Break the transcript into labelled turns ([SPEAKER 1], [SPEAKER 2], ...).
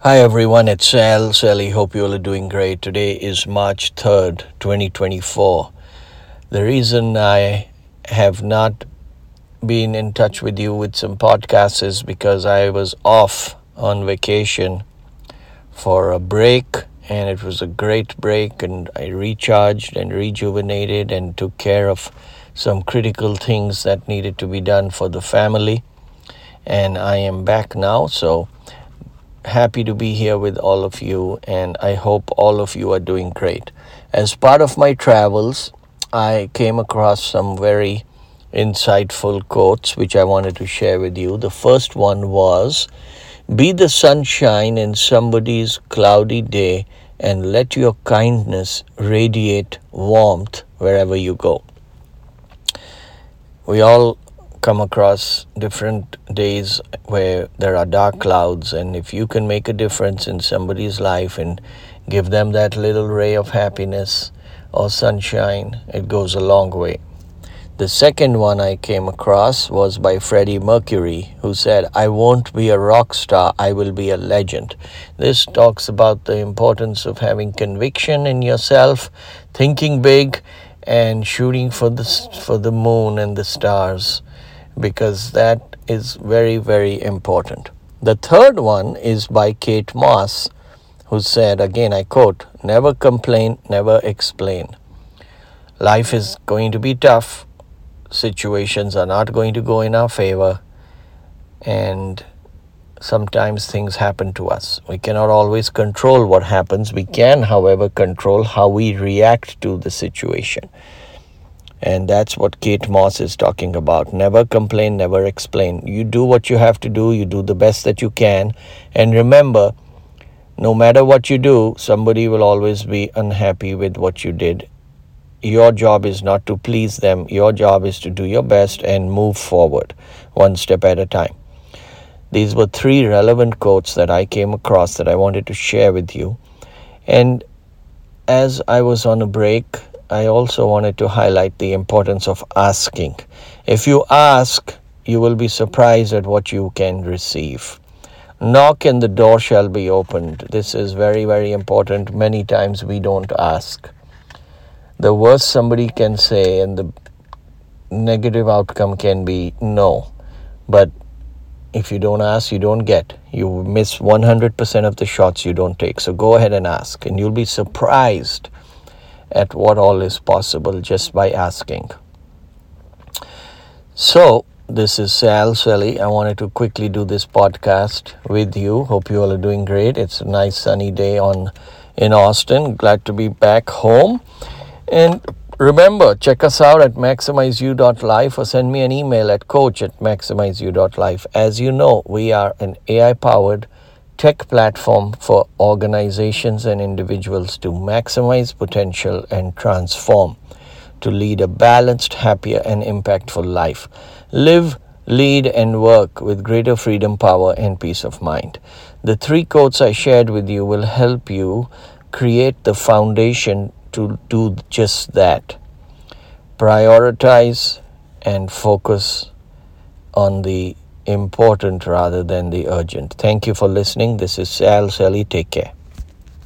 [SPEAKER 1] Hi everyone, it's Sal. Sally, hope you all are doing great. Today is March 3rd, 2024. The reason I have not been in touch with you with some podcasts is because I was off on vacation for a break and it was a great break and I recharged and rejuvenated and took care of some critical things that needed to be done for the family and I am back now so happy to be here with all of you, and I hope all of you are doing great. As part of my travels, I came across some very insightful quotes which I wanted to share with you. The first one was Be the sunshine in somebody's cloudy day and let your kindness radiate warmth wherever you go. We all come across different days where there are dark clouds, and if you can make a difference in somebody's life and give them that little ray of happiness or sunshine, it goes a long way. The second one I came across was by Freddie Mercury, who said, I won't be a rock star, I will be a legend. This talks about the importance of having conviction in yourself, thinking big, and shooting for the, for the moon and the stars because that is very, very important. The third one is by Kate Moss, who said, again, I quote, never complain, never explain. Life is going to be tough, situations are not going to go in our favor, and sometimes things happen to us. We cannot always control what happens. We can, however, control how we react to the situation. And that's what Kate Moss is talking about. Never complain, never explain. You do what you have to do, you do the best that you can. And remember, no matter what you do, somebody will always be unhappy with what you did. Your job is not to please them, your job is to do your best and move forward one step at a time. These were three relevant quotes that I came across that I wanted to share with you. And as I was on a break, I also wanted to highlight the importance of asking. If you ask, you will be surprised at what you can receive. Knock and the door shall be opened. This is very, very important. Many times we don't ask. The worst somebody can say and the negative outcome can be no. But if you don't ask, you don't get. You miss 100% of the shots you don't take. So go ahead and ask, and you'll be surprised at what all is possible just by asking. So, this is Sal Sally. I wanted to quickly do this podcast with you. Hope you all are doing great. It's a nice sunny day on in Austin. Glad to be back home. And remember, check us out at maximizeu.life or send me an email at coach at maximizeu.life. As you know, we are an AI powered tech platform for organizations and individuals to maximize potential and transform to lead a balanced, happier, and impactful life. Live, lead, and work with greater freedom, power, and peace of mind. The three quotes I shared with you will help you create the foundation to do just that. Prioritize and focus on the important rather than the urgent. Thank you for listening. This is Sal Sally. Take care.